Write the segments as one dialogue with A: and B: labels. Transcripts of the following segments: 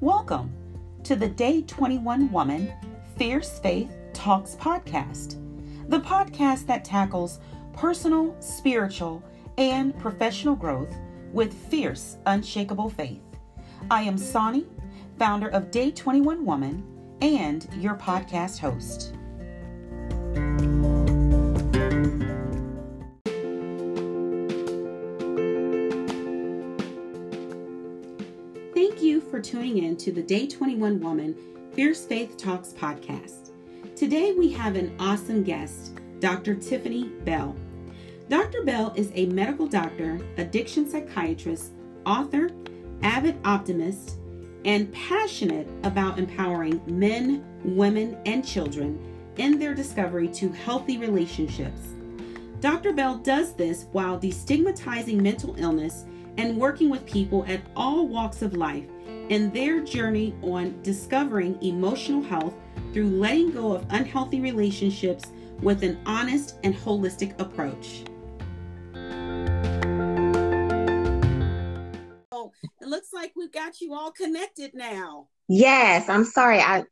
A: Welcome to the Day 21 Woman Fierce Faith Talks podcast, the podcast that tackles personal, spiritual, and professional growth with fierce, unshakable faith. I am Sonny, founder of Day 21 Woman, and your podcast host. For tuning in to the Day 21 Woman Fierce Faith Talks podcast. Today we have an awesome guest, Dr. Tiffany Bell. Dr. Bell is a medical doctor, addiction psychiatrist, author, avid optimist, and passionate about empowering men, women, and children in their discovery to healthy relationships. Dr. Bell does this while destigmatizing mental illness and working with people at all walks of life in their journey on discovering emotional health through letting go of unhealthy relationships with an honest and holistic approach. Oh, it looks like we've got you all connected now.
B: Yes, I'm sorry. I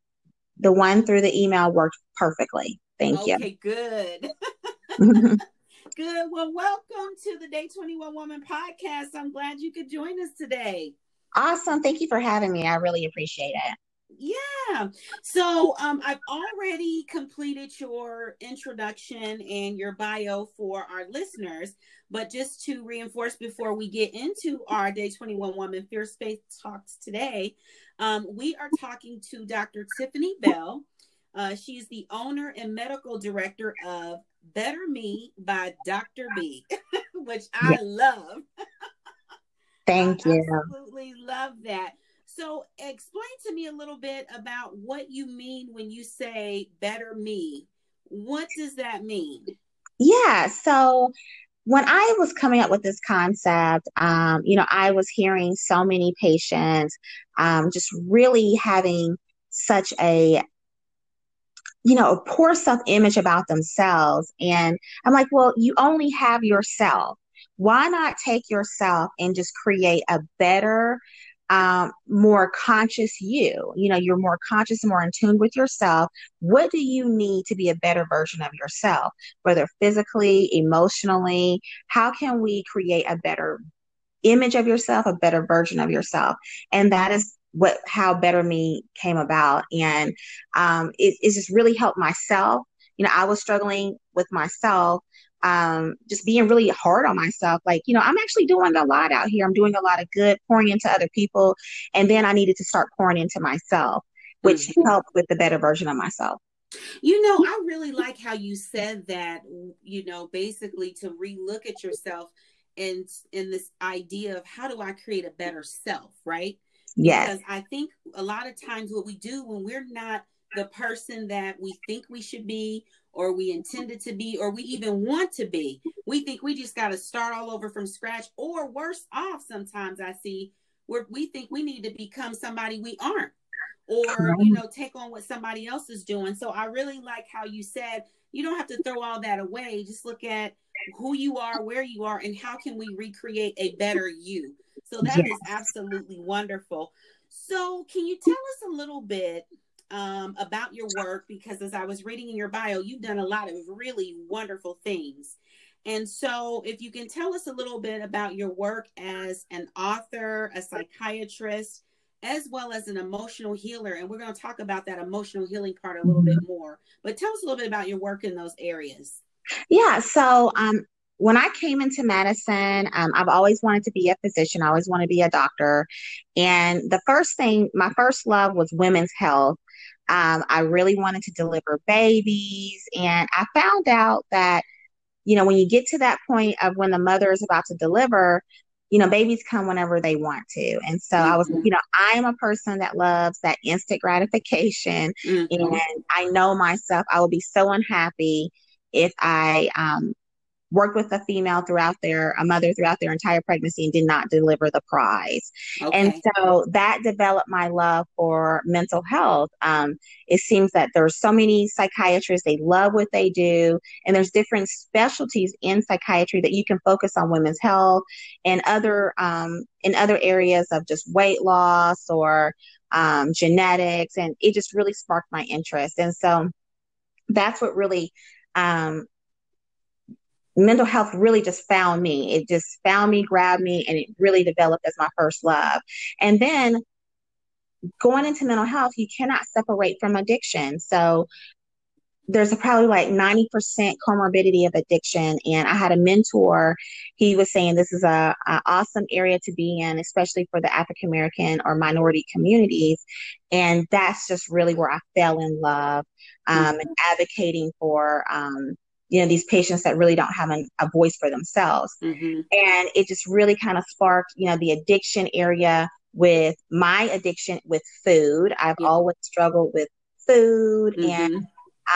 B: the one through the email worked perfectly. Thank
A: okay,
B: you.
A: Okay, good. Good. Well, welcome to the Day 21 Woman podcast. I'm glad you could join us today.
B: Awesome. Thank you for having me. I really appreciate it.
A: Yeah. So um, I've already completed your introduction and your bio for our listeners. But just to reinforce before we get into our Day 21 Woman Fierce Faith Talks today, um, we are talking to Dr. Tiffany Bell. Uh, she's the owner and medical director of Better Me by Dr. B, which I yeah. love.
B: Thank
A: I
B: you.
A: Absolutely love that. So, explain to me a little bit about what you mean when you say better me. What does that mean?
B: Yeah. So, when I was coming up with this concept, um, you know, I was hearing so many patients um, just really having such a you know, a poor self image about themselves. And I'm like, well, you only have yourself. Why not take yourself and just create a better, um, more conscious you? You know, you're more conscious, more in tune with yourself. What do you need to be a better version of yourself, whether physically, emotionally? How can we create a better image of yourself, a better version of yourself? And that is what how better me came about and um, it, it just really helped myself you know i was struggling with myself um, just being really hard on myself. Like you know i'm actually doing a lot out here. I'm doing a lot of good pouring into other people. And then i needed to start pouring into myself which mm-hmm. helped with the better version of myself.
A: You know i really like how you said that you know basically to relook at yourself and in this idea of how do i create a better self right?
B: Yes.
A: Because I think a lot of times what we do when we're not the person that we think we should be or we intended to be or we even want to be, we think we just got to start all over from scratch or worse off sometimes I see where we think we need to become somebody we aren't or you know take on what somebody else is doing. So I really like how you said you don't have to throw all that away. Just look at who you are, where you are, and how can we recreate a better you. So that yes. is absolutely wonderful. So, can you tell us a little bit um, about your work? Because as I was reading in your bio, you've done a lot of really wonderful things. And so, if you can tell us a little bit about your work as an author, a psychiatrist, as well as an emotional healer. And we're going to talk about that emotional healing part a little mm-hmm. bit more. But tell us a little bit about your work in those areas.
B: Yeah. So, um, when I came into medicine, um, I've always wanted to be a physician. I always want to be a doctor. And the first thing, my first love was women's health. Um, I really wanted to deliver babies. And I found out that, you know, when you get to that point of when the mother is about to deliver, you know, babies come whenever they want to. And so mm-hmm. I was, mm-hmm. you know, I am a person that loves that instant gratification. Mm-hmm. And I know myself, I will be so unhappy if I um, worked with a female throughout their a mother throughout their entire pregnancy and did not deliver the prize okay. and so that developed my love for mental health um, it seems that there's so many psychiatrists they love what they do and there's different specialties in psychiatry that you can focus on women's health and other um, in other areas of just weight loss or um, genetics, and it just really sparked my interest. And so that's what really um, mental health really just found me. It just found me, grabbed me, and it really developed as my first love. And then going into mental health, you cannot separate from addiction. So there's a probably like 90% comorbidity of addiction. And I had a mentor, he was saying this is a, a awesome area to be in, especially for the African American or minority communities. And that's just really where I fell in love um, mm-hmm. and advocating for um, you know these patients that really don't have an, a voice for themselves mm-hmm. and it just really kind of sparked you know the addiction area with my addiction with food i've yeah. always struggled with food mm-hmm. and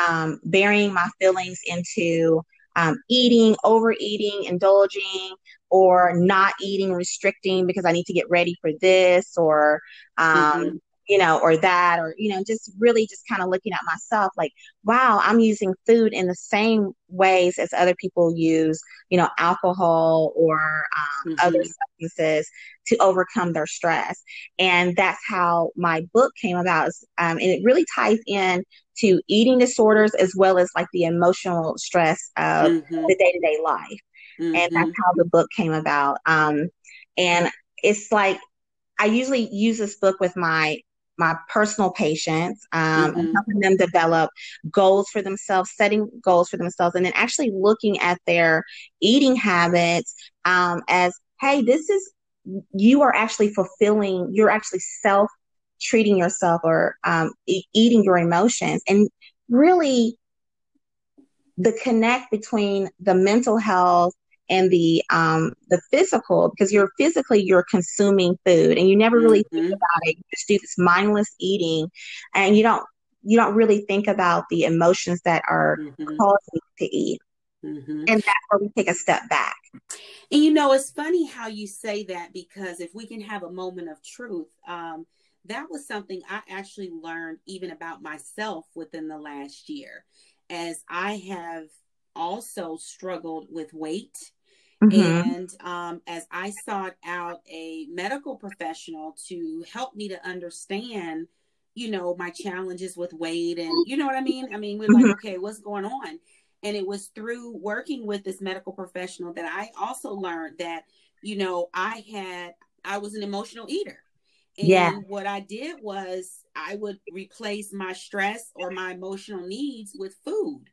B: um, burying my feelings into um, eating overeating indulging or not eating restricting because i need to get ready for this or um, mm-hmm you know, or that, or, you know, just really just kind of looking at myself like, wow, I'm using food in the same ways as other people use, you know, alcohol or um, mm-hmm. other substances to overcome their stress. And that's how my book came about. Um, and it really ties in to eating disorders as well as like the emotional stress of mm-hmm. the day to day life. Mm-hmm. And that's how the book came about. Um, and it's like, I usually use this book with my my personal patients um, mm-hmm. helping them develop goals for themselves, setting goals for themselves, and then actually looking at their eating habits um, as, hey, this is, you are actually fulfilling, you're actually self treating yourself or um, e- eating your emotions. And really, the connect between the mental health and the um the physical because you're physically you're consuming food and you never really mm-hmm. think about it you just do this mindless eating and you don't you don't really think about the emotions that are mm-hmm. causing you to eat mm-hmm. and that's where we take a step back
A: and you know it's funny how you say that because if we can have a moment of truth um that was something I actually learned even about myself within the last year as I have also struggled with weight Mm-hmm. And um, as I sought out a medical professional to help me to understand, you know, my challenges with weight and, you know what I mean? I mean, we're mm-hmm. like, okay, what's going on? And it was through working with this medical professional that I also learned that, you know, I had, I was an emotional eater. And yeah. what I did was I would replace my stress or my emotional needs with food.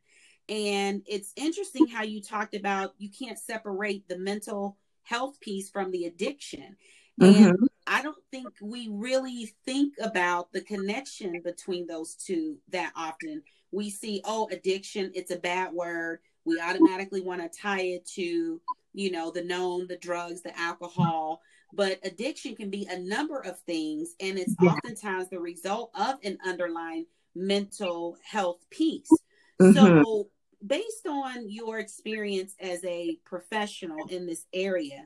A: And it's interesting how you talked about you can't separate the mental health piece from the addiction. Mm-hmm. And I don't think we really think about the connection between those two that often. We see, oh, addiction, it's a bad word. We automatically want to tie it to, you know, the known, the drugs, the alcohol. But addiction can be a number of things. And it's yeah. oftentimes the result of an underlying mental health piece. Mm-hmm. So based on your experience as a professional in this area,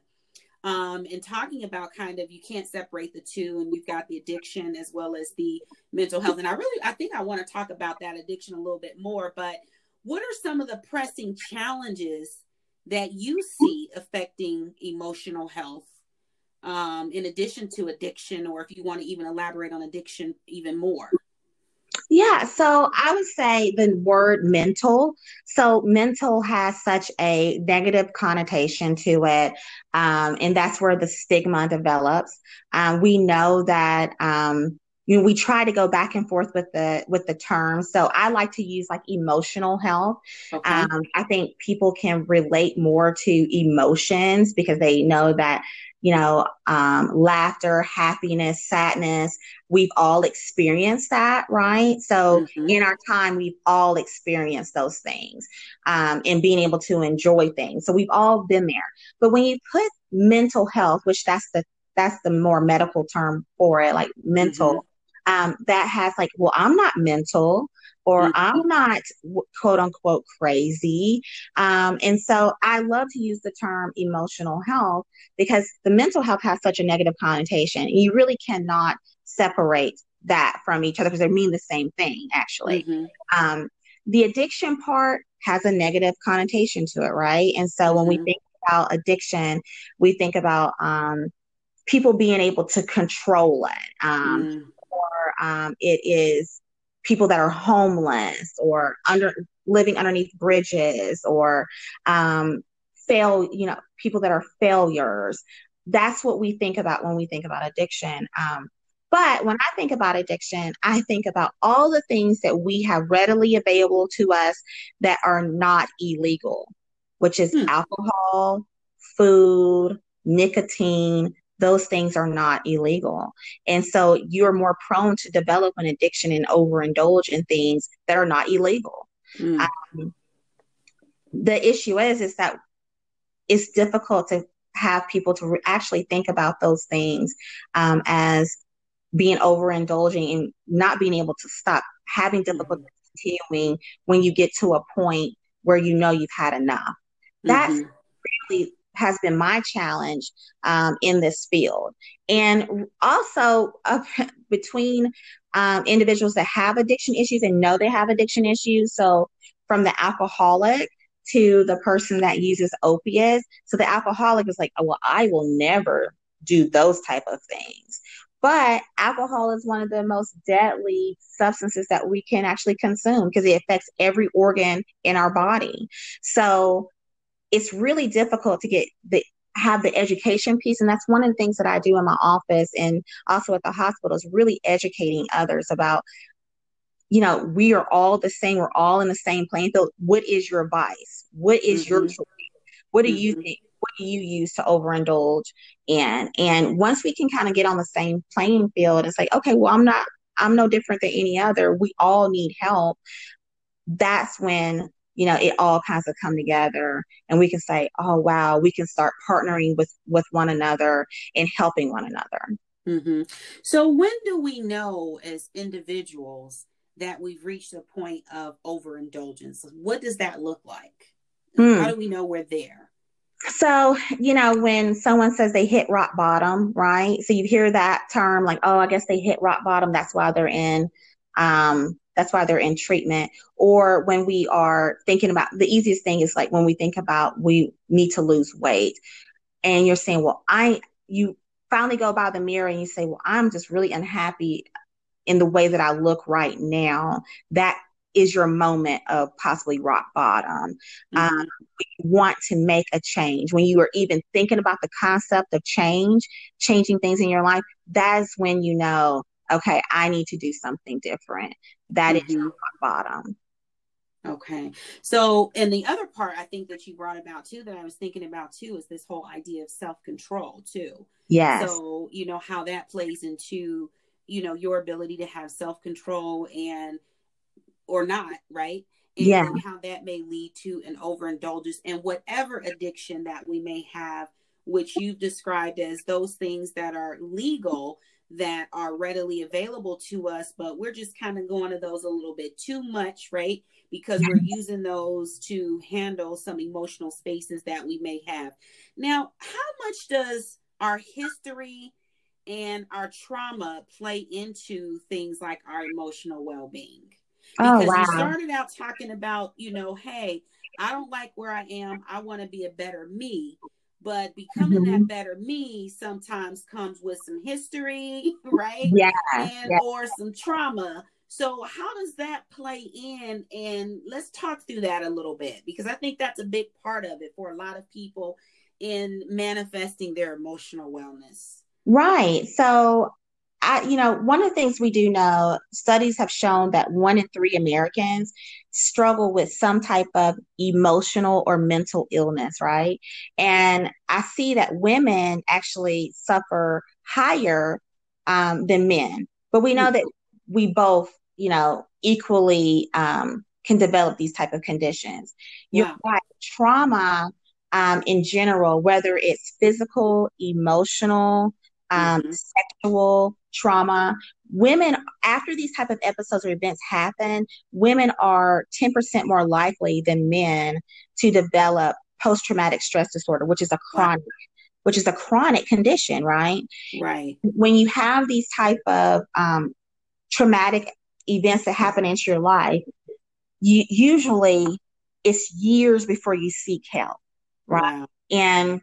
A: um, and talking about kind of you can't separate the two, and you've got the addiction as well as the mental health. And I really, I think I want to talk about that addiction a little bit more. But what are some of the pressing challenges that you see affecting emotional health? Um, in addition to addiction, or if you want to even elaborate on addiction even more.
B: Yeah, so I would say the word mental. So, mental has such a negative connotation to it, um, and that's where the stigma develops. Um, we know that um, you know we try to go back and forth with the with the terms. So, I like to use like emotional health. Okay. Um, I think people can relate more to emotions because they know that you know, um, laughter, happiness, sadness. We've all experienced that, right? So mm-hmm. in our time, we've all experienced those things um, and being able to enjoy things. So we've all been there. But when you put mental health, which that's the that's the more medical term for it, like mental, mm-hmm. Um, that has like, well, I'm not mental or mm-hmm. I'm not quote unquote crazy. Um, and so I love to use the term emotional health because the mental health has such a negative connotation. You really cannot separate that from each other because they mean the same thing, actually. Mm-hmm. Um, the addiction part has a negative connotation to it, right? And so mm-hmm. when we mm-hmm. think about addiction, we think about um, people being able to control it. Um, mm um, it is people that are homeless or under living underneath bridges or um, fail, you know, people that are failures. That's what we think about when we think about addiction. Um, but when I think about addiction, I think about all the things that we have readily available to us that are not illegal, which is hmm. alcohol, food, nicotine. Those things are not illegal. And so you're more prone to develop an addiction and overindulge in things that are not illegal. Hmm. Um, the issue is, is that it's difficult to have people to re- actually think about those things um, as being overindulging and not being able to stop, having difficulty mm-hmm. continuing when you get to a point where you know you've had enough. That's mm-hmm. really has been my challenge um, in this field. And also uh, between um, individuals that have addiction issues and know they have addiction issues. So from the alcoholic to the person that uses opiates. So the alcoholic is like, oh, well, I will never do those type of things. But alcohol is one of the most deadly substances that we can actually consume because it affects every organ in our body. So it's really difficult to get the have the education piece and that's one of the things that I do in my office and also at the hospital is really educating others about you know we are all the same we're all in the same playing field what is your vice what is mm-hmm. your choice what do mm-hmm. you think what do you use to overindulge in? And once we can kind of get on the same playing field and say, okay, well, I'm not, I'm no different than any other. We all need help. That's when you know it all kinds of come together and we can say oh wow we can start partnering with with one another and helping one another
A: mm-hmm. so when do we know as individuals that we've reached a point of overindulgence what does that look like mm. how do we know we're there
B: so, you know, when someone says they hit rock bottom, right? So you hear that term like, oh, I guess they hit rock bottom. That's why they're in, um, that's why they're in treatment. Or when we are thinking about the easiest thing is like when we think about we need to lose weight and you're saying, well, I, you finally go by the mirror and you say, well, I'm just really unhappy in the way that I look right now. That is your moment of possibly rock bottom. Mm-hmm. Um, want to make a change, when you are even thinking about the concept of change, changing things in your life, that's when you know, okay, I need to do something different. That mm-hmm. is bottom.
A: Okay. So, and the other part I think that you brought about too, that I was thinking about too, is this whole idea of self control too.
B: Yes.
A: So, you know, how that plays into, you know, your ability to have self control and or not, right? And
B: yeah.
A: how that may lead to an overindulgence and whatever addiction that we may have, which you've described as those things that are legal that are readily available to us, but we're just kind of going to those a little bit too much, right? Because we're using those to handle some emotional spaces that we may have. Now, how much does our history and our trauma play into things like our emotional well being?
B: Oh,
A: because
B: oh, wow.
A: you started out talking about, you know, hey, I don't like where I am. I want to be a better me. But becoming mm-hmm. that better me sometimes comes with some history, right?
B: Yeah.
A: And
B: yeah.
A: or some trauma. So how does that play in? And let's talk through that a little bit because I think that's a big part of it for a lot of people in manifesting their emotional wellness.
B: Right. So I, you know, one of the things we do know, studies have shown that one in three Americans struggle with some type of emotional or mental illness, right? And I see that women actually suffer higher um, than men, but we know that we both, you know, equally um, can develop these type of conditions. You're yeah. right. Trauma um, in general, whether it's physical, emotional, um, mm-hmm. sexual trauma. Women, after these type of episodes or events happen, women are 10% more likely than men to develop post-traumatic stress disorder, which is a chronic, which is a chronic condition, right?
A: Right.
B: When you have these type of um, traumatic events that happen into your life, you usually it's years before you seek help, right? Wow. And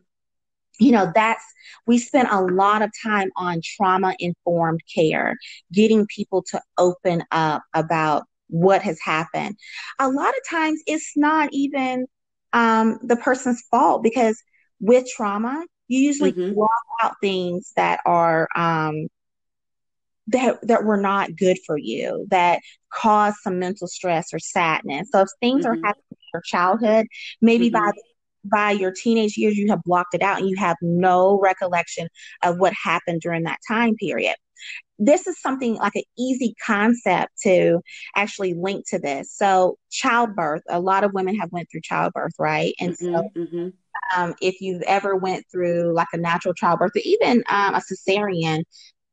B: you know that's we spend a lot of time on trauma informed care getting people to open up about what has happened a lot of times it's not even um, the person's fault because with trauma you usually mm-hmm. block out things that are um, that that were not good for you that cause some mental stress or sadness so if things mm-hmm. are happening in your childhood maybe mm-hmm. by by your teenage years you have blocked it out and you have no recollection of what happened during that time period this is something like an easy concept to actually link to this so childbirth a lot of women have went through childbirth right and mm-hmm, so mm-hmm. Um, if you've ever went through like a natural childbirth or even um, a cesarean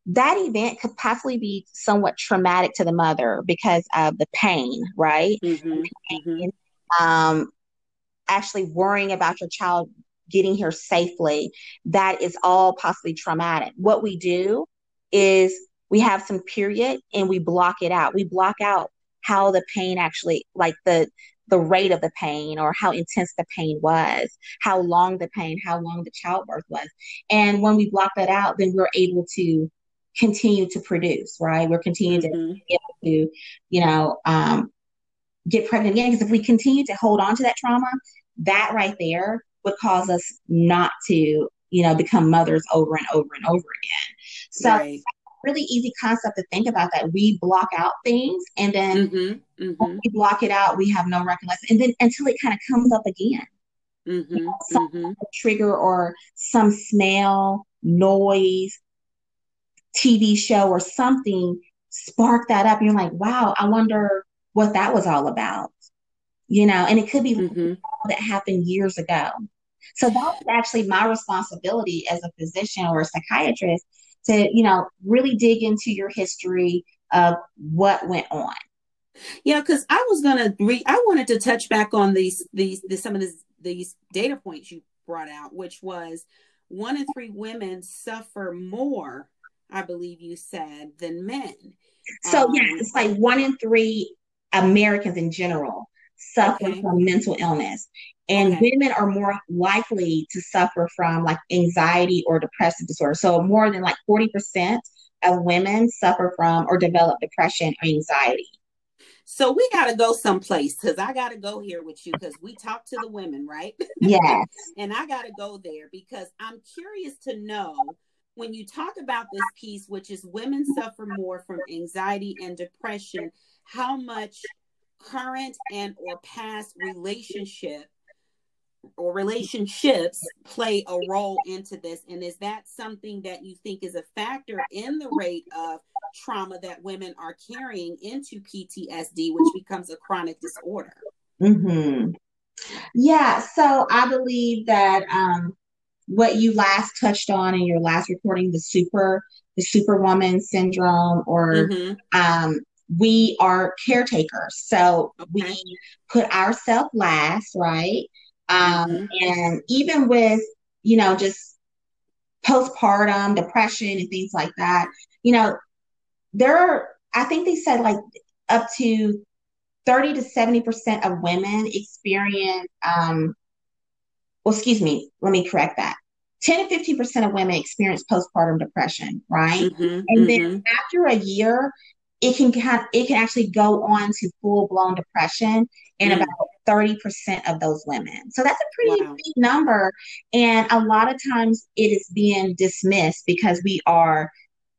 B: that event could possibly be somewhat traumatic to the mother because of the pain right mm-hmm, mm-hmm. um, actually worrying about your child getting here safely, that is all possibly traumatic. What we do is we have some period and we block it out. We block out how the pain actually, like the the rate of the pain or how intense the pain was, how long the pain, how long the childbirth was. And when we block that out, then we're able to continue to produce, right? We're continuing mm-hmm. to be able to, you know, um, get pregnant again. Because if we continue to hold on to that trauma, that right there would cause us not to, you know, become mothers over and over and over again. So right. really easy concept to think about that. We block out things and then mm-hmm, mm-hmm. we block it out, we have no recollection. And then until it kind of comes up again. Mm-hmm, you know, some mm-hmm. trigger or some smell, noise, TV show or something spark that up. You're like, wow, I wonder what that was all about you know, and it could be mm-hmm. that happened years ago. So that was actually my responsibility as a physician or a psychiatrist to, you know, really dig into your history of what went on.
A: Yeah, because I was gonna re- I wanted to touch back on these these, these some of these these data points you brought out, which was one in three women suffer more, I believe you said, than men.
B: So um, yeah, it's like one in three Americans in general suffer okay. from mental illness. And okay. women are more likely to suffer from like anxiety or depressive disorder. So more than like 40% of women suffer from or develop depression or anxiety.
A: So we got to go someplace because I got to go here with you because we talk to the women, right?
B: Yes.
A: and I got to go there because I'm curious to know when you talk about this piece, which is women suffer more from anxiety and depression, how much current and or past relationship or relationships play a role into this and is that something that you think is a factor in the rate of trauma that women are carrying into PTSD which becomes a chronic disorder
B: mm-hmm. yeah so i believe that um, what you last touched on in your last recording the super the superwoman syndrome or mm-hmm. um, we are caretakers. So okay. we put ourselves last, right? Um, mm-hmm. And even with, you know, just postpartum depression and things like that, you know, there are, I think they said like up to 30 to 70% of women experience, um, well, excuse me, let me correct that. 10 to 15% of women experience postpartum depression, right? Mm-hmm, and mm-hmm. then after a year, it can have, it can actually go on to full blown depression in mm. about 30% of those women. So that's a pretty wow. big number. And a lot of times it is being dismissed because we are,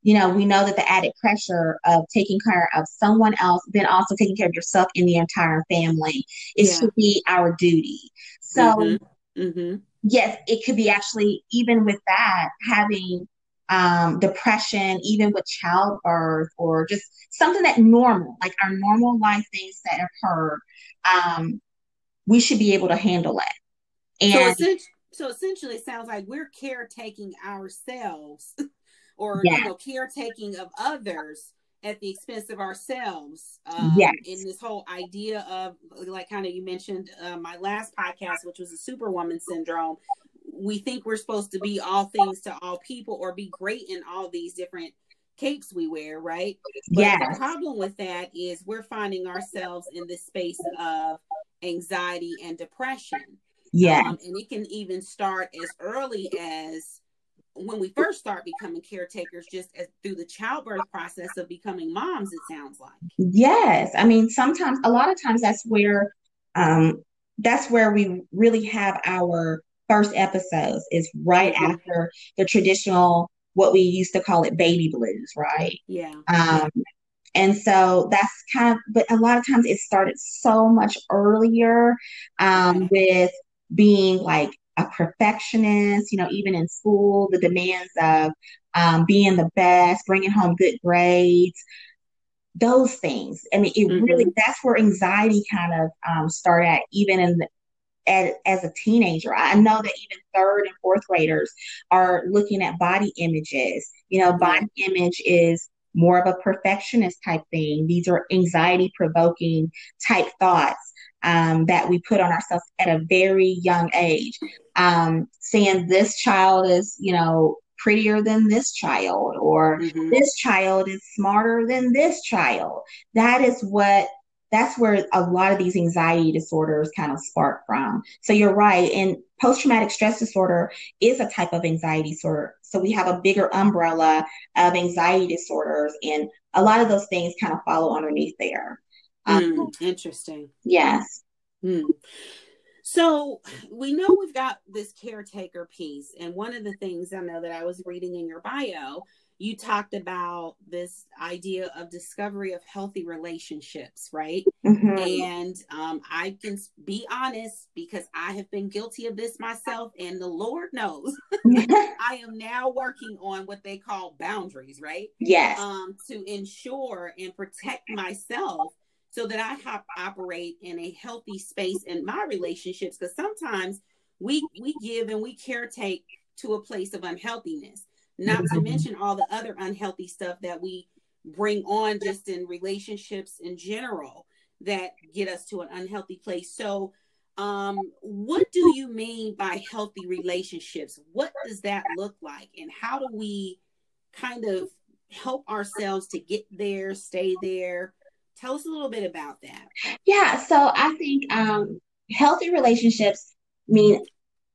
B: you know, we know that the added pressure of taking care of someone else, then also taking care of yourself and the entire family is yeah. to be our duty. So, mm-hmm. Mm-hmm. yes, it could be actually, even with that, having um, depression, even with childbirth, or just something that normal, like our normal life things that occur, um, we should be able to handle it.
A: And so, essentially, so essentially, it sounds like we're caretaking ourselves, or you know, caretaking of others at the expense of ourselves. Um, yes. In this whole idea of, like, kind of you mentioned uh, my last podcast, which was the Superwoman syndrome, we think we're supposed to be all things to all people or be great in all these different capes we wear, right? But yes. the problem with that is we're finding ourselves in this space of anxiety and depression.
B: Yeah.
A: Um, and it can even start as early as when we first start becoming caretakers, just as through the childbirth process of becoming moms, it sounds like.
B: Yes. I mean, sometimes, a lot of times that's where, um, that's where we really have our first episodes is right mm-hmm. after the traditional, what we used to call it baby blues, right?
A: Yeah.
B: Um, and so that's kind of, but a lot of times it started so much earlier um, with being like a perfectionist, you know, even in school, the demands of um, being the best, bringing home good grades, those things. I mean, it mm-hmm. really, that's where anxiety kind of um, start at, even in the, as, as a teenager. I know that even third and fourth graders are looking at body images. You know, body image is more of a perfectionist type thing. These are anxiety provoking type thoughts um, that we put on ourselves at a very young age. Um, saying this child is, you know, prettier than this child, or mm-hmm. this child is smarter than this child. That is what that's where a lot of these anxiety disorders kind of spark from. So you're right. And post traumatic stress disorder is a type of anxiety disorder. So we have a bigger umbrella of anxiety disorders, and a lot of those things kind of follow underneath there.
A: Mm, um, interesting.
B: Yes.
A: Mm. So we know we've got this caretaker piece. And one of the things I know that I was reading in your bio, you talked about this idea of discovery of healthy relationships, right? Mm-hmm. And um, I can be honest because I have been guilty of this myself, and the Lord knows I am now working on what they call boundaries, right?
B: Yes.
A: Um, to ensure and protect myself so that I have operate in a healthy space in my relationships. Because sometimes we we give and we caretake to a place of unhealthiness, not to mention all the other unhealthy stuff that we bring on just in relationships in general that get us to an unhealthy place. So um what do you mean by healthy relationships what does that look like and how do we kind of help ourselves to get there stay there Tell us a little bit about that.
B: Yeah, so I think um, healthy relationships mean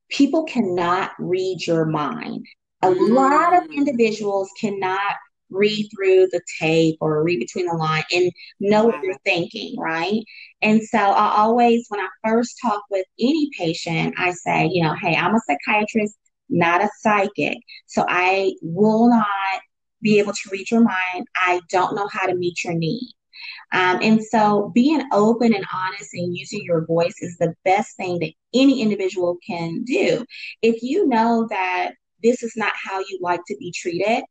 B: people cannot read your mind. A lot of individuals cannot read through the tape or read between the line and know what you're thinking, right? And so I always, when I first talk with any patient, I say, you know, hey, I'm a psychiatrist, not a psychic. So I will not be able to read your mind. I don't know how to meet your needs. Um, and so being open and honest and using your voice is the best thing that any individual can do. If you know that this is not how you like to be treated,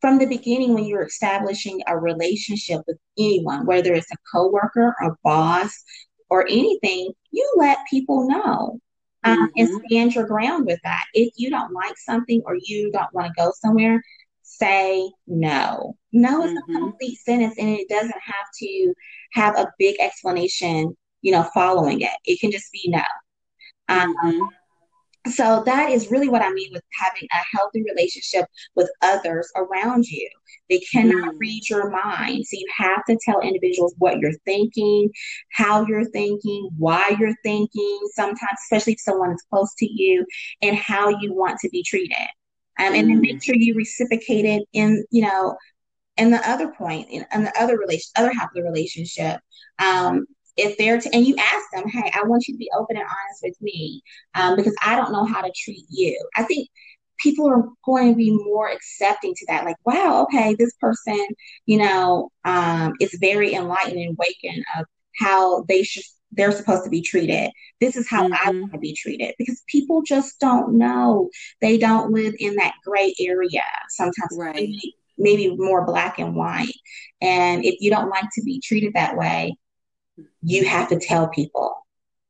B: from the beginning when you're establishing a relationship with anyone, whether it's a coworker, a boss, or anything, you let people know. Um, mm-hmm. and stand your ground with that. If you don't like something or you don't want to go somewhere, say no. No is mm-hmm. a complete sentence and it doesn't have to have a big explanation, you know, following it. It can just be no. Um, mm-hmm. So that is really what I mean with having a healthy relationship with others around you. They cannot mm. read your mind. So you have to tell individuals what you're thinking, how you're thinking, why you're thinking, sometimes, especially if someone is close to you, and how you want to be treated um, and then make mm. sure you reciprocate it in you know in the other point in, in the other relation other half of the relationship um, if they're to, and you ask them hey i want you to be open and honest with me um, because i don't know how to treat you i think people are going to be more accepting to that like wow okay this person you know um, is very enlightened and awakened of how they should they're supposed to be treated. This is how mm-hmm. I want to be treated because people just don't know. They don't live in that gray area sometimes.
A: Right.
B: Maybe, maybe more black and white. And if you don't like to be treated that way, you have to tell people.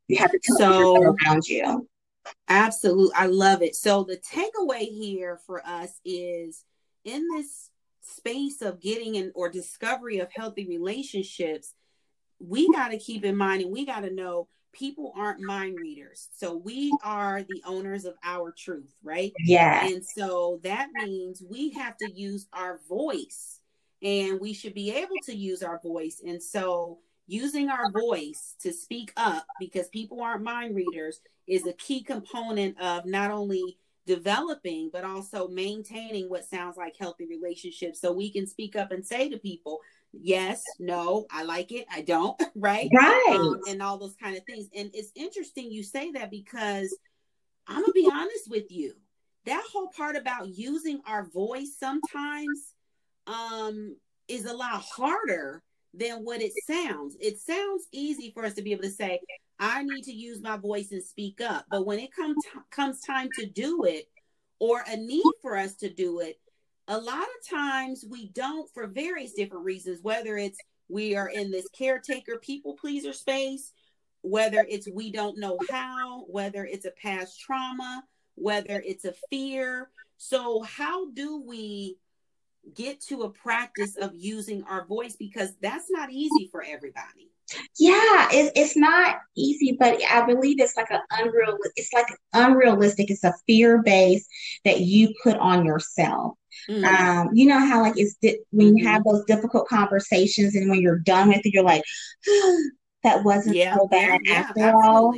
B: You have to tell so, people around you.
A: Absolutely. I love it. So the takeaway here for us is in this space of getting in or discovery of healthy relationships, we got to keep in mind and we got to know people aren't mind readers. So we are the owners of our truth, right?
B: Yeah.
A: And so that means we have to use our voice and we should be able to use our voice. And so using our voice to speak up because people aren't mind readers is a key component of not only developing but also maintaining what sounds like healthy relationships. So we can speak up and say to people yes no i like it i don't right?
B: Right.
A: Um, and all those kind of things. And it's interesting you say that because i'm gonna be honest with you. That whole part about using our voice sometimes um is a lot harder than what it sounds it sounds easy for us to be able to say I need to use my voice and speak up. But when it comes comes time to do it, or a need for us to do it, a lot of times we don't for various different reasons. Whether it's we are in this caretaker people pleaser space, whether it's we don't know how, whether it's a past trauma, whether it's a fear. So how do we get to a practice of using our voice because that's not easy for everybody
B: yeah it, it's not easy but i believe it's like an unreal it's like unrealistic it's a fear base that you put on yourself mm. um, you know how like it's di- when mm-hmm. you have those difficult conversations and when you're done with it you're like that wasn't yeah, so bad yeah, after yeah, all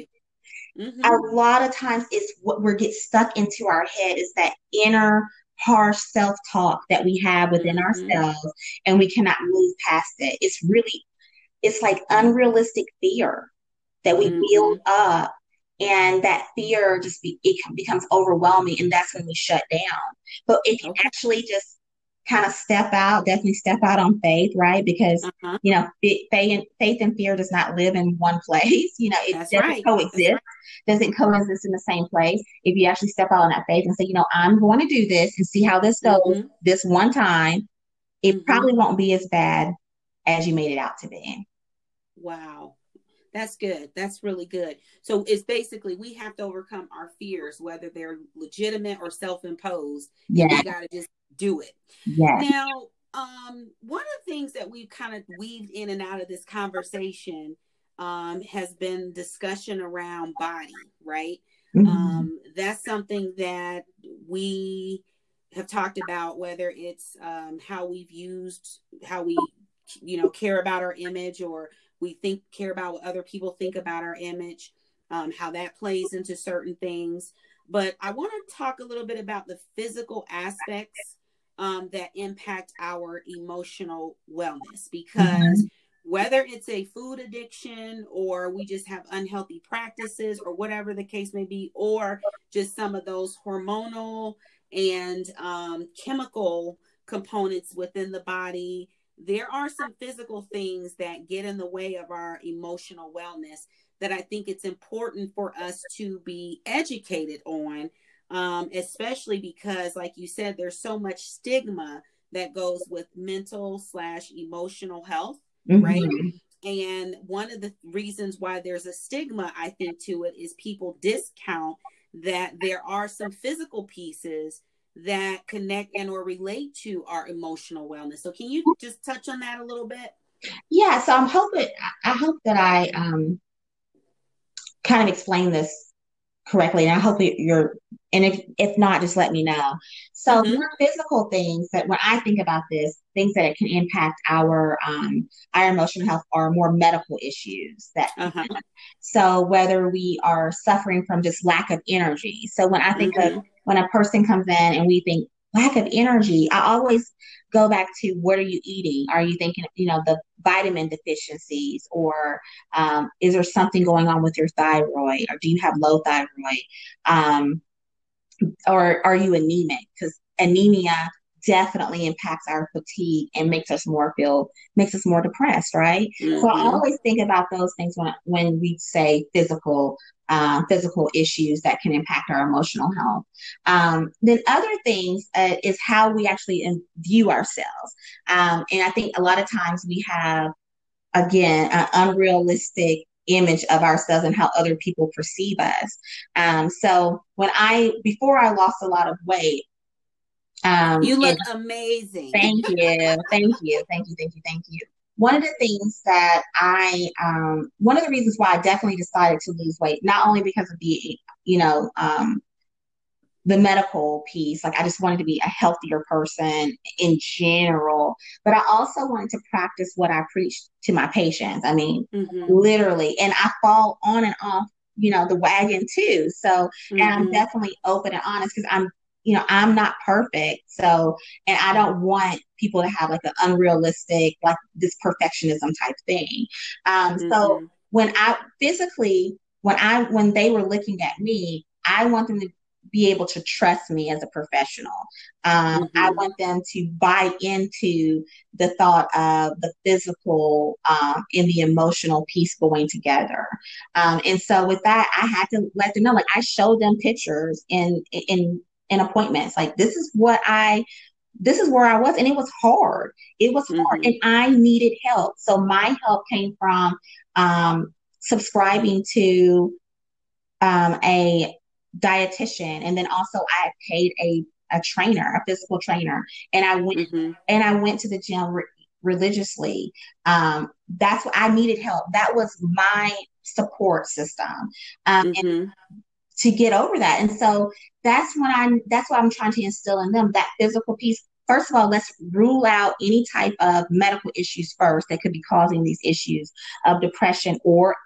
B: mm-hmm. a lot of times it's what we get stuck into our head is that inner harsh self-talk that we have within mm-hmm. ourselves and we cannot move past it it's really it's like unrealistic fear that we mm-hmm. build up and that fear just be, it becomes overwhelming and that's when we shut down but if you okay. actually just kind of step out definitely step out on faith right because uh-huh. you know faith and faith and fear does not live in one place you know it that's doesn't right. coexist right. doesn't coexist in the same place if you actually step out on that faith and say you know i'm going to do this and see how this goes mm-hmm. this one time it mm-hmm. probably won't be as bad as you made it out to be
A: Wow. That's good. That's really good. So it's basically we have to overcome our fears, whether they're legitimate or self-imposed. Yeah. We gotta just do it.
B: Yeah.
A: Now, um, one of the things that we've kind of weaved in and out of this conversation um, has been discussion around body, right? Mm-hmm. Um, that's something that we have talked about, whether it's um, how we've used, how we, you know, care about our image or we think care about what other people think about our image um, how that plays into certain things but i want to talk a little bit about the physical aspects um, that impact our emotional wellness because mm-hmm. whether it's a food addiction or we just have unhealthy practices or whatever the case may be or just some of those hormonal and um, chemical components within the body there are some physical things that get in the way of our emotional wellness that I think it's important for us to be educated on, um, especially because, like you said, there's so much stigma that goes with mental slash emotional health, mm-hmm. right? And one of the reasons why there's a stigma, I think, to it is people discount that there are some physical pieces that connect and or relate to our emotional wellness. So can you just touch on that a little bit?
B: Yeah, so I'm hoping I hope that I um kind of explain this correctly and I hope you're and if if not just let me know. So mm-hmm. more physical things that when I think about this, things that it can impact our um our emotional health are more medical issues that uh-huh. so whether we are suffering from just lack of energy. So when I think mm-hmm. of when a person comes in and we think lack of energy, I always go back to what are you eating? Are you thinking, you know, the vitamin deficiencies, or um, is there something going on with your thyroid, or do you have low thyroid? Um, or are you anemic? Because anemia definitely impacts our fatigue and makes us more feel makes us more depressed right mm-hmm. so i mm-hmm. always think about those things when when we say physical uh, physical issues that can impact our emotional health. Um, then other things uh, is how we actually view ourselves. Um, and I think a lot of times we have, again, an unrealistic image of ourselves and how other people perceive us. Um, so when I, before I lost a lot of weight,
A: um, you look amazing.
B: Thank you. Thank you. Thank you. Thank you. Thank you one of the things that I, um, one of the reasons why I definitely decided to lose weight, not only because of the, you know, um, the medical piece. Like I just wanted to be a healthier person in general, but I also wanted to practice what I preach to my patients. I mean, mm-hmm. literally, and I fall on and off, you know, the wagon too. So, mm-hmm. and I'm mm-hmm. definitely open and honest because I'm, you know, I'm not perfect. So, and I don't want people to have like an unrealistic, like this perfectionism type thing. Um, mm-hmm. so when I physically, when I, when they were looking at me, I want them to be able to trust me as a professional. Um, mm-hmm. I want them to buy into the thought of the physical um, and the emotional piece going together. Um, and so with that, I had to let them know, like I showed them pictures in, in, in appointments. Like this is what I, this is where I was. And it was hard. It was mm-hmm. hard and I needed help. So my help came from, um, subscribing to, um, a dietitian and then also I paid a a trainer, a physical trainer, and I went mm-hmm. and I went to the gym re- religiously. Um, that's what I needed help. That was my support system, um, mm-hmm. and to get over that. And so that's when I that's what I'm trying to instill in them that physical piece. First of all, let's rule out any type of medical issues first that could be causing these issues of depression or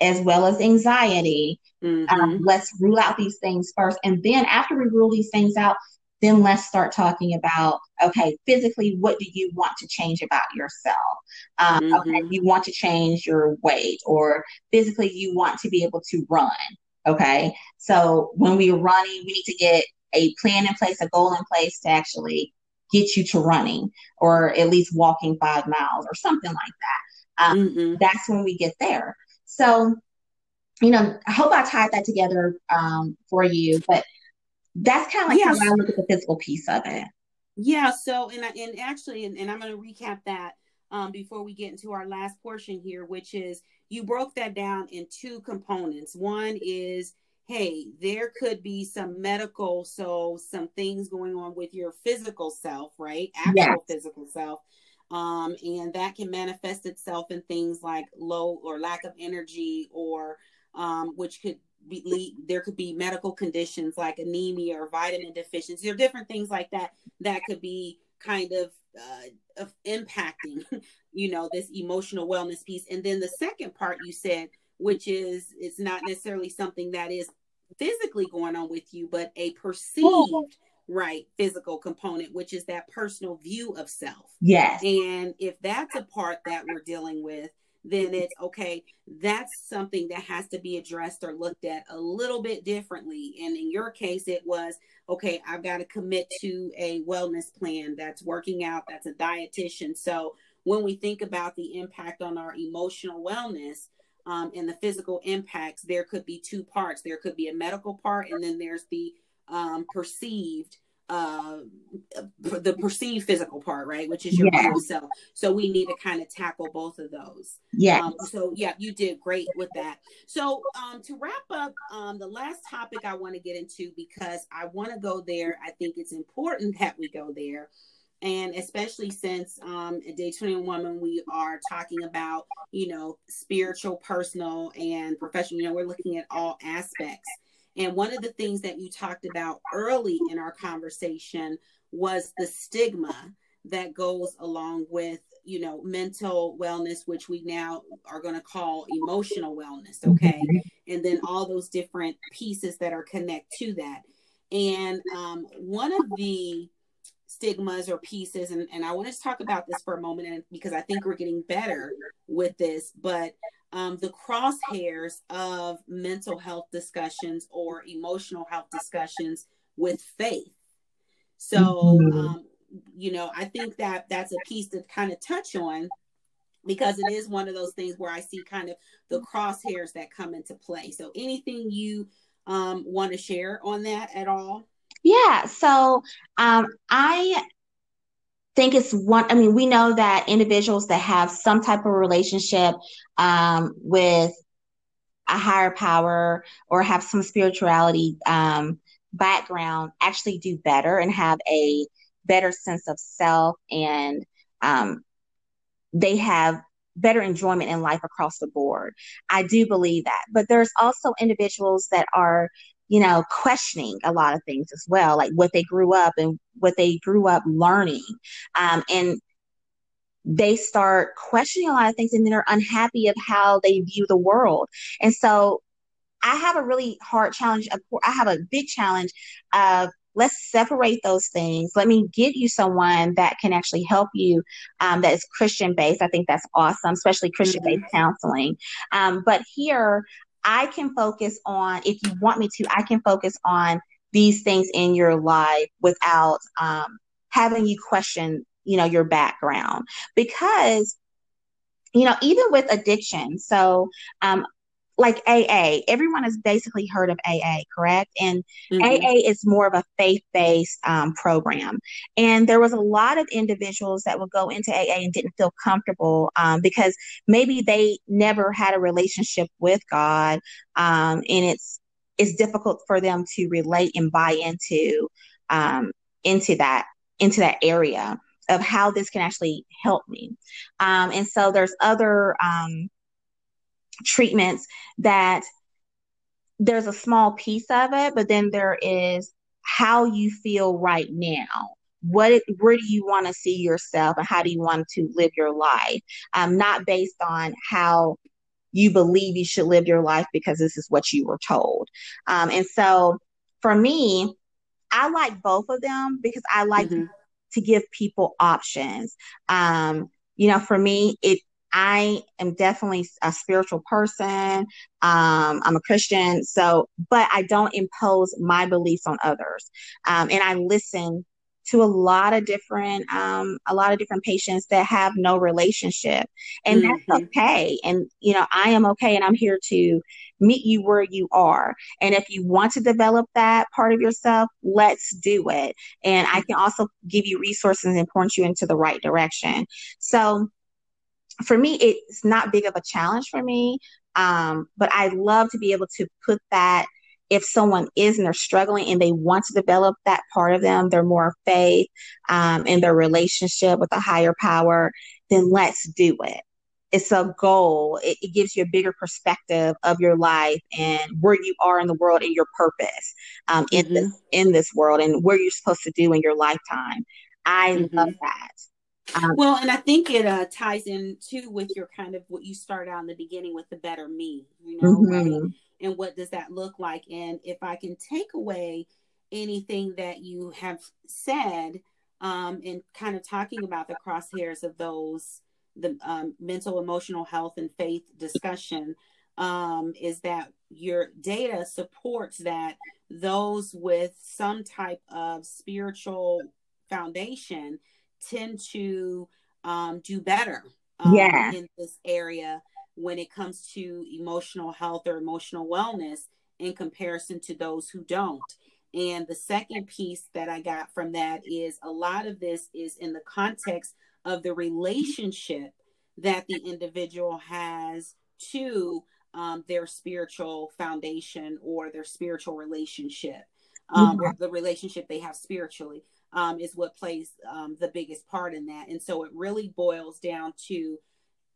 B: as well as anxiety. Mm-hmm. Um, let's rule out these things first. And then after we rule these things out, then let's start talking about okay, physically, what do you want to change about yourself? Um, mm-hmm. Okay, you want to change your weight, or physically, you want to be able to run. Okay, so when we're running, we need to get a plan in place, a goal in place to actually get you to running, or at least walking five miles, or something like that. Um, mm-hmm. That's when we get there. So, you know, I hope I tied that together um, for you, but that's kind of like yes. how I look at the physical piece of it.
A: Yeah. So, and and actually, and, and I'm going to recap that um, before we get into our last portion here, which is you broke that down in two components. One is, hey, there could be some medical, so some things going on with your physical self, right? Actual yes. physical self um, and that can manifest itself in things like low or lack of energy, or um, which could be lead, there could be medical conditions like anemia or vitamin deficiency or different things like that that could be kind of uh, of impacting, you know, this emotional wellness piece. And then the second part you said, which is it's not necessarily something that is physically going on with you, but a perceived right physical component which is that personal view of self.
B: Yes.
A: And if that's a part that we're dealing with then it's okay that's something that has to be addressed or looked at a little bit differently. And in your case it was okay i've got to commit to a wellness plan that's working out that's a dietitian. So when we think about the impact on our emotional wellness um, and the physical impacts there could be two parts. There could be a medical part and then there's the um, perceived uh, the perceived physical part, right? Which is your yeah. real self. So we need to kind of tackle both of those.
B: Yeah.
A: Um, so yeah, you did great with that. So um, to wrap up, um, the last topic I want to get into because I want to go there. I think it's important that we go there. And especially since um, at Day 21 Woman, we are talking about, you know, spiritual, personal, and professional. You know, we're looking at all aspects and one of the things that you talked about early in our conversation was the stigma that goes along with you know mental wellness which we now are going to call emotional wellness okay mm-hmm. and then all those different pieces that are connect to that and um, one of the stigmas or pieces and, and i want to talk about this for a moment and, because i think we're getting better with this but um, the crosshairs of mental health discussions or emotional health discussions with faith. So, mm-hmm. um, you know, I think that that's a piece to kind of touch on because it is one of those things where I see kind of the crosshairs that come into play. So, anything you um, want to share on that at all?
B: Yeah. So, um, I think it's one i mean we know that individuals that have some type of relationship um, with a higher power or have some spirituality um, background actually do better and have a better sense of self and um, they have better enjoyment in life across the board. I do believe that. But there's also individuals that are you know, questioning a lot of things as well, like what they grew up and what they grew up learning. Um, and they start questioning a lot of things and then are unhappy of how they view the world. And so I have a really hard challenge. I have a big challenge of let's separate those things. Let me give you someone that can actually help you um, that is Christian based. I think that's awesome, especially Christian based mm-hmm. counseling. Um, but here, I can focus on, if you want me to, I can focus on these things in your life without um, having you question, you know, your background. Because you know, even with addiction. So, um, like AA, everyone has basically heard of AA, correct? And mm-hmm. AA is more of a faith based um, program. And there was a lot of individuals that would go into AA and didn't feel comfortable um, because maybe they never had a relationship with God. Um, and it's, it's difficult for them to relate and buy into um, into that into that area of how this can actually help me. Um, and so there's other um, treatments that there's a small piece of it, but then there is how you feel right now. What where do you want to see yourself and how do you want to live your life? Um, not based on how you believe you should live your life because this is what you were told. Um, and so for me, I like both of them because I like mm-hmm. to give people options. Um, you know, for me, it I am definitely a spiritual person. Um, I'm a Christian. So, but I don't impose my beliefs on others. Um, and I listen to a lot of different, um, a lot of different patients that have no relationship and mm-hmm. that's okay. And, you know, I am okay. And I'm here to meet you where you are. And if you want to develop that part of yourself, let's do it. And I can also give you resources and point you into the right direction. So, for me, it's not big of a challenge for me. Um, but I love to be able to put that if someone is and they're struggling and they want to develop that part of them, they're more faith um, in their relationship with a higher power, then let's do it. It's a goal. It, it, gives you a bigger perspective of your life and where you are in the world and your purpose um, in mm-hmm. this in this world and where you're supposed to do in your lifetime. I mm-hmm. love that.
A: Um, well, and I think it uh, ties in too with your kind of what you start out in the beginning with the better me, you know, mm-hmm. right? And what does that look like? And if I can take away anything that you have said, um, and kind of talking about the crosshairs of those, the um, mental, emotional health, and faith discussion, um, is that your data supports that those with some type of spiritual foundation tend to um, do better um,
B: yeah.
A: in this area when it comes to emotional health or emotional wellness in comparison to those who don't. And the second piece that I got from that is a lot of this is in the context of the relationship that the individual has to um, their spiritual foundation or their spiritual relationship, um, or the relationship they have spiritually um, is what plays um, the biggest part in that. And so it really boils down to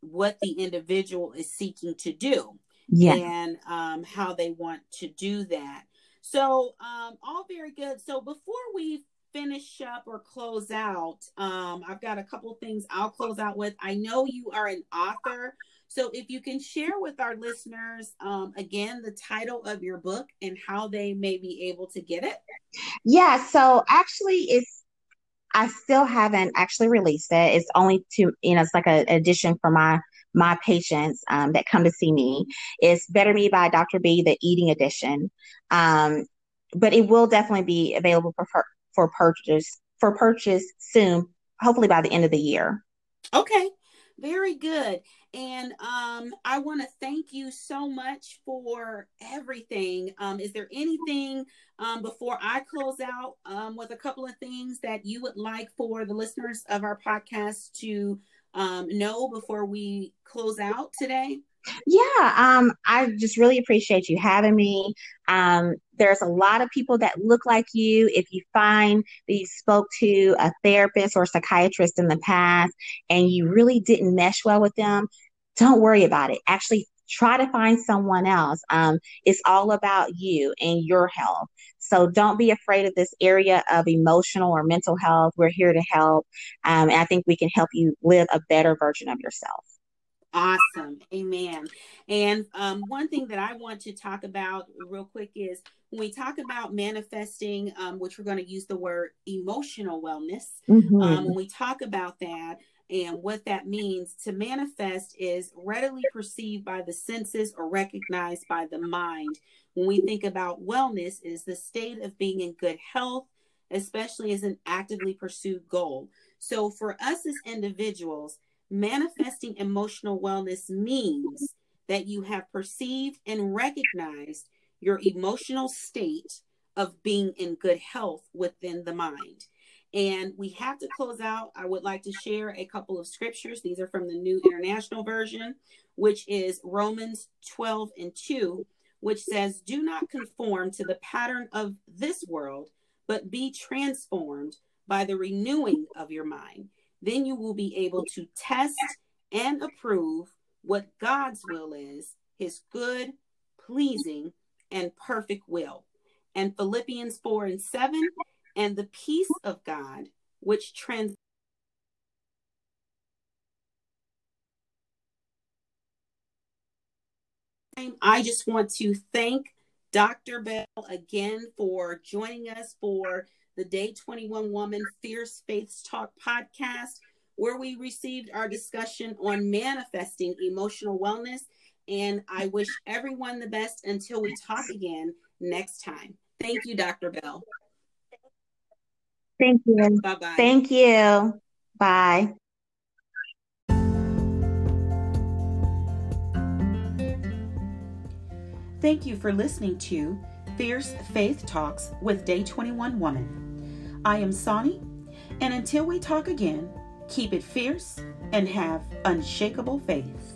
A: what the individual is seeking to do yeah. and um, how they want to do that. So, um, all very good. So, before we finish up or close out, um, I've got a couple things I'll close out with. I know you are an author. So, if you can share with our listeners um, again the title of your book and how they may be able to get it.
B: Yeah. So, actually, it's I still haven't actually released it. It's only to you know, it's like an addition for my my patients um, that come to see me. It's Better Me by Dr. B, the eating edition. Um, but it will definitely be available for for purchase for purchase soon, hopefully by the end of the year.
A: Okay. Very good. And um, I want to thank you so much for everything. Um, is there anything um, before I close out um, with a couple of things that you would like for the listeners of our podcast to um, know before we close out today?
B: Yeah, um, I just really appreciate you having me. Um, there's a lot of people that look like you. If you find that you spoke to a therapist or psychiatrist in the past and you really didn't mesh well with them, don't worry about it. Actually, try to find someone else. Um, it's all about you and your health. So don't be afraid of this area of emotional or mental health. We're here to help. Um, and I think we can help you live a better version of yourself.
A: Awesome. Amen. And um, one thing that I want to talk about real quick is when we talk about manifesting, um, which we're going to use the word emotional wellness, mm-hmm. um, when we talk about that and what that means, to manifest is readily perceived by the senses or recognized by the mind. When we think about wellness, is the state of being in good health, especially as an actively pursued goal. So for us as individuals, manifesting emotional wellness means that you have perceived and recognized your emotional state of being in good health within the mind. And we have to close out. I would like to share a couple of scriptures. These are from the New International Version, which is Romans 12 and 2, which says, Do not conform to the pattern of this world, but be transformed by the renewing of your mind. Then you will be able to test and approve what God's will is, his good, pleasing, and perfect will. And Philippians 4 and 7, and the peace of God, which trans I just want to thank Dr. Bell again for joining us for the Day 21 Woman Fierce Faith Talks podcast, where we received our discussion on manifesting emotional wellness. And I wish everyone the best until we talk again next time. Thank you, Dr. Bell.
B: Thank you. Bye bye. Thank you. Bye.
A: Thank you for listening to Fierce Faith Talks with Day 21 Woman. I am Sonny, and until we talk again, keep it fierce and have unshakable faith.